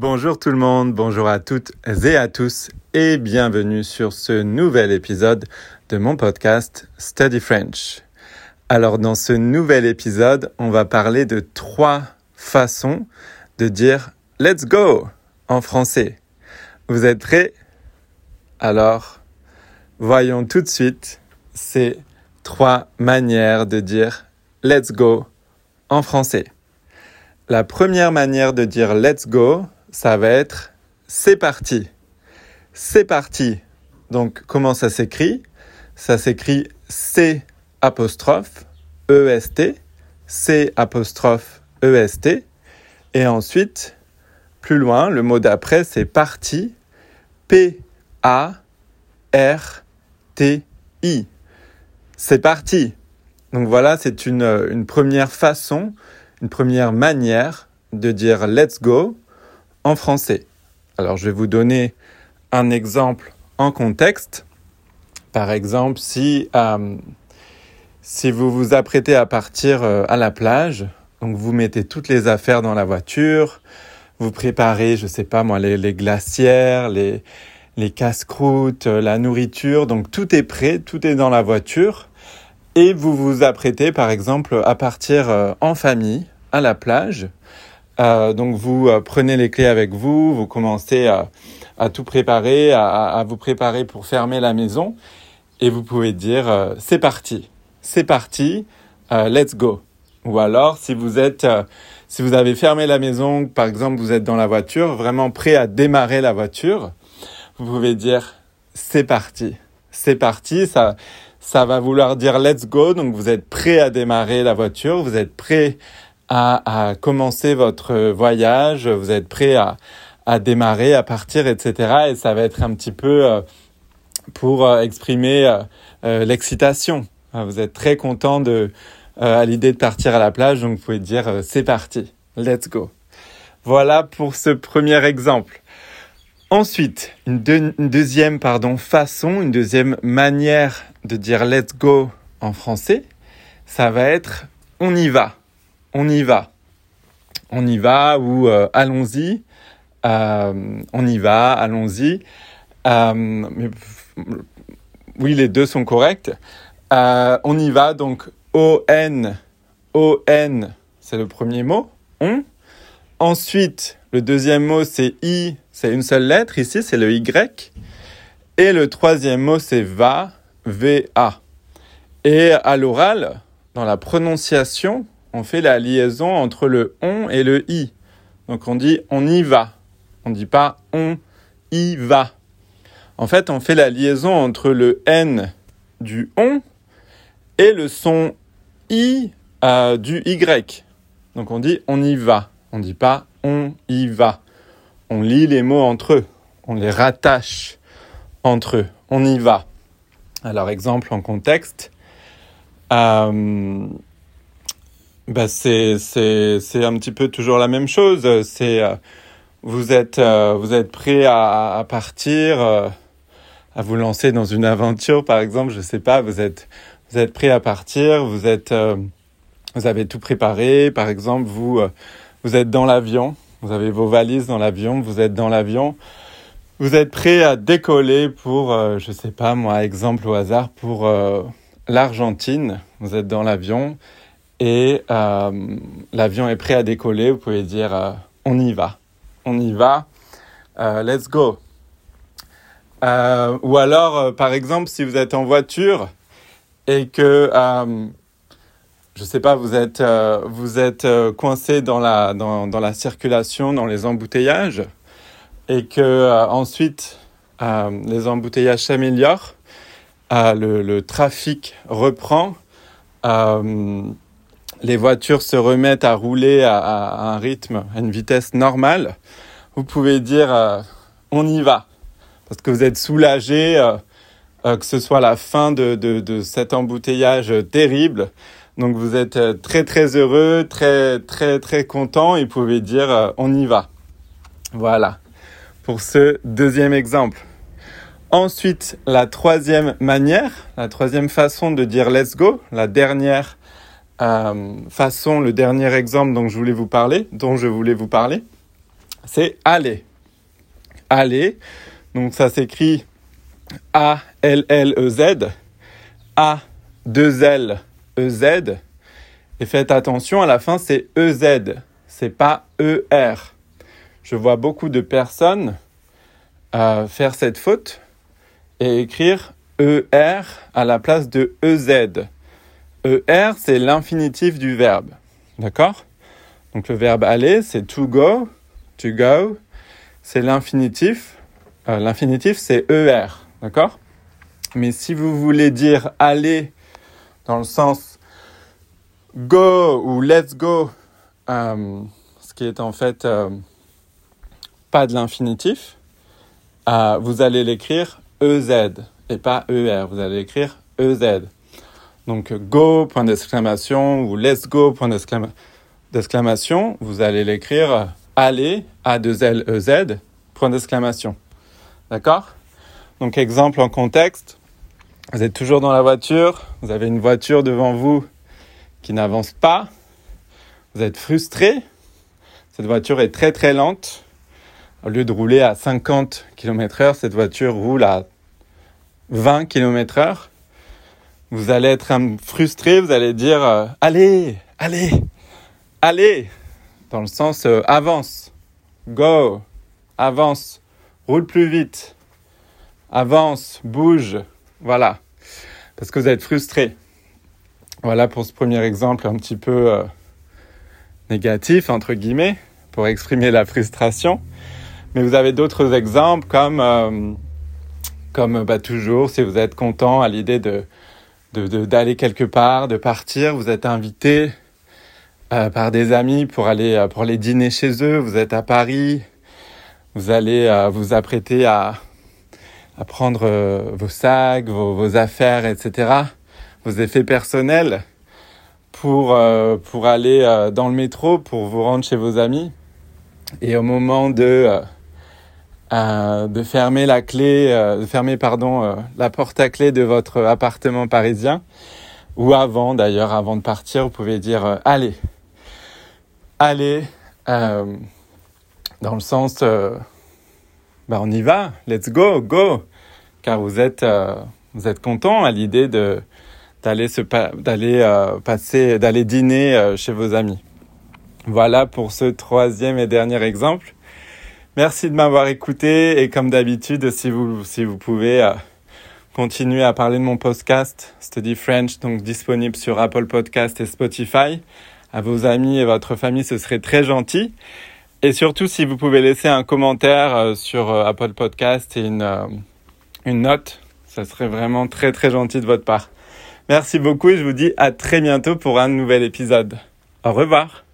Bonjour tout le monde, bonjour à toutes et à tous et bienvenue sur ce nouvel épisode de mon podcast Study French. Alors dans ce nouvel épisode, on va parler de trois façons de dire Let's go en français. Vous êtes prêts? Alors, voyons tout de suite ces trois manières de dire Let's go en français. La première manière de dire Let's go, ça va être C'est parti. C'est parti. Donc comment ça s'écrit? Ça s'écrit C apostrophe EST, C apostrophe EST. Et ensuite, plus loin, le mot d'après, c'est parti, P-A-R-T-I. C'est parti. Donc voilà, c'est une, une première façon, une première manière de dire let's go en français. Alors je vais vous donner un exemple en contexte. Par exemple, si, euh, si vous vous apprêtez à partir euh, à la plage, donc vous mettez toutes les affaires dans la voiture, vous préparez, je sais pas moi, les, glacières, les, les casse-croûtes, euh, la nourriture, donc tout est prêt, tout est dans la voiture, et vous vous apprêtez par exemple à partir en famille à la plage. Euh, donc vous euh, prenez les clés avec vous, vous commencez à, à tout préparer, à, à, vous préparer pour fermer la maison, et vous pouvez dire euh, c'est parti, c'est parti, let's go. Ou alors si vous êtes, si vous avez fermé la maison, par exemple vous êtes dans la voiture, vraiment prêt à démarrer la voiture, vous pouvez dire c'est parti, c'est parti, ça, ça va vouloir dire let's go, donc vous êtes prêt à démarrer la voiture, vous êtes prêt à, commencer votre voyage, vous êtes prêt à, à, démarrer, à partir, etc. Et ça va être un petit peu euh, pour euh, exprimer euh, l'excitation. Vous êtes très content de, à l'idée de partir à la plage, donc vous pouvez dire c'est parti, let's go. Voilà pour ce premier exemple. Ensuite, une, une, deuxième pardon, façon, une deuxième manière de dire let's go en français, ça va être on y va on y va. On y va ou euh, allons-y. Euh, on y va, allons-y. Euh, oui, les deux sont corrects. on y va, donc O-N, O-N, c'est le premier mot, on. Ensuite, le deuxième mot, c'est I, c'est une seule lettre, ici, c'est le Y. Et le troisième mot, c'est va, V-A. Et à l'oral, dans la prononciation, on fait la liaison entre le on et le i. Donc on dit on y va. On ne dit pas on y va. En fait, on fait la liaison entre le n du on et le son i euh, du y. Donc on dit on y va. On ne dit pas on y va. On lit les mots entre eux. On les rattache entre eux. On y va. Alors exemple en contexte. Euh, bah c'est c'est c'est un petit peu toujours la même chose. C'est euh, vous êtes euh, vous êtes prêt à, à partir, euh, à vous lancer dans une aventure par exemple. Je sais pas. Vous êtes vous êtes prêt à partir. Vous êtes vous avez tout préparé. Par exemple, vous vous êtes dans l'avion. Vous avez vos valises dans l'avion. Vous êtes dans l'avion. Vous êtes prêt à décoller pour je sais pas moi exemple au hasard pour l'Argentine. Vous êtes dans l'avion et euh, l'avion est prêt à décoller, vous pouvez dire euh, on y va, on y va, euh, let's go. ou alors, par exemple, si vous êtes en voiture et que, je sais pas, vous êtes, vous êtes coincé dans la, dans, dans, la circulation, dans les embouteillages, et que ensuite les embouteillages s'améliorent, le, le, trafic reprend les voitures se remettent à rouler à, un rythme, à une vitesse normale, vous pouvez dire euh, on y va. Parce que vous êtes soulagé, euh, euh, que ce soit la fin de, de, cet embouteillage terrible. Donc vous êtes très très heureux, très très très content et vous pouvez dire on y va. Voilà pour ce deuxième exemple. Ensuite, la troisième manière, la troisième façon de dire let's go, la dernière euh, façon, le dernier exemple dont je voulais vous parler, dont je voulais vous parler, c'est aller. Aller, donc ça s'écrit A-L-L-E-Z, A-2-L-E-Z, et faites attention, à la fin c'est E-Z, c'est pas E-R. Je vois beaucoup de personnes euh, faire cette faute et écrire ER à la place de EZ. ER, c'est l'infinitif du verbe. D'accord? Donc le verbe aller, c'est to go, to go. C'est l'infinitif. Euh, l'infinitif, c'est ER. D'accord? Mais si vous voulez dire aller dans le sens go ou let's go, euh, ce qui est en fait euh, pas de l'infinitif, vous allez l'écrire EZ et pas ER. Vous allez écrire EZ. Donc go, point d'exclamation, ou let's go, point d'exclamation. Vous allez l'écrire aller, A2L-E-Z, point d'exclamation. D'accord? Donc exemple en contexte. Vous êtes toujours dans la voiture, vous avez une voiture devant vous qui n'avance pas, vous êtes frustré, cette voiture est très très lente. Au lieu de rouler à 50 km heure, cette voiture roule à 20 km heure, vous allez être frustré, vous allez dire euh, allez, allez, allez, dans le sens euh, avance, go, avance, roule plus vite, avance, bouge, voilà, parce que vous êtes frustré. Voilà pour ce premier exemple un petit peu euh, négatif, entre guillemets, pour exprimer la frustration. Mais vous avez d'autres exemples comme comme bah, toujours, si vous êtes content à l'idée de, d'aller quelque part, de partir, vous êtes invité euh, par des amis pour aller euh, pour les dîner chez eux, vous êtes à Paris, vous allez euh, vous apprêter à, à prendre vos sacs, vos, vos, affaires, etc., vos effets personnels pour, pour aller dans le métro, pour vous rendre chez vos amis. Et au moment de euh, de fermer la clé, euh, de fermer pardon euh, la porte à clé de votre appartement parisien, ou avant d'ailleurs, avant de partir, vous pouvez dire allez, allez, dans le sens bah on y va, let's go, go, car vous êtes vous êtes content à l'idée de d'aller se d'aller passer d'aller dîner chez vos amis. Voilà pour ce troisième et dernier exemple. Merci de m'avoir écouté et comme d'habitude, si vous, si vous pouvez euh, continuer à parler de mon podcast Study French, donc disponible sur Apple Podcast et Spotify, à vos amis et votre famille, ce serait très gentil. Et surtout, si vous pouvez laisser un commentaire euh, sur euh, Apple Podcast et une, une note, ça serait vraiment très très gentil de votre part. Merci beaucoup et je vous dis à très bientôt pour un nouvel épisode. Au revoir.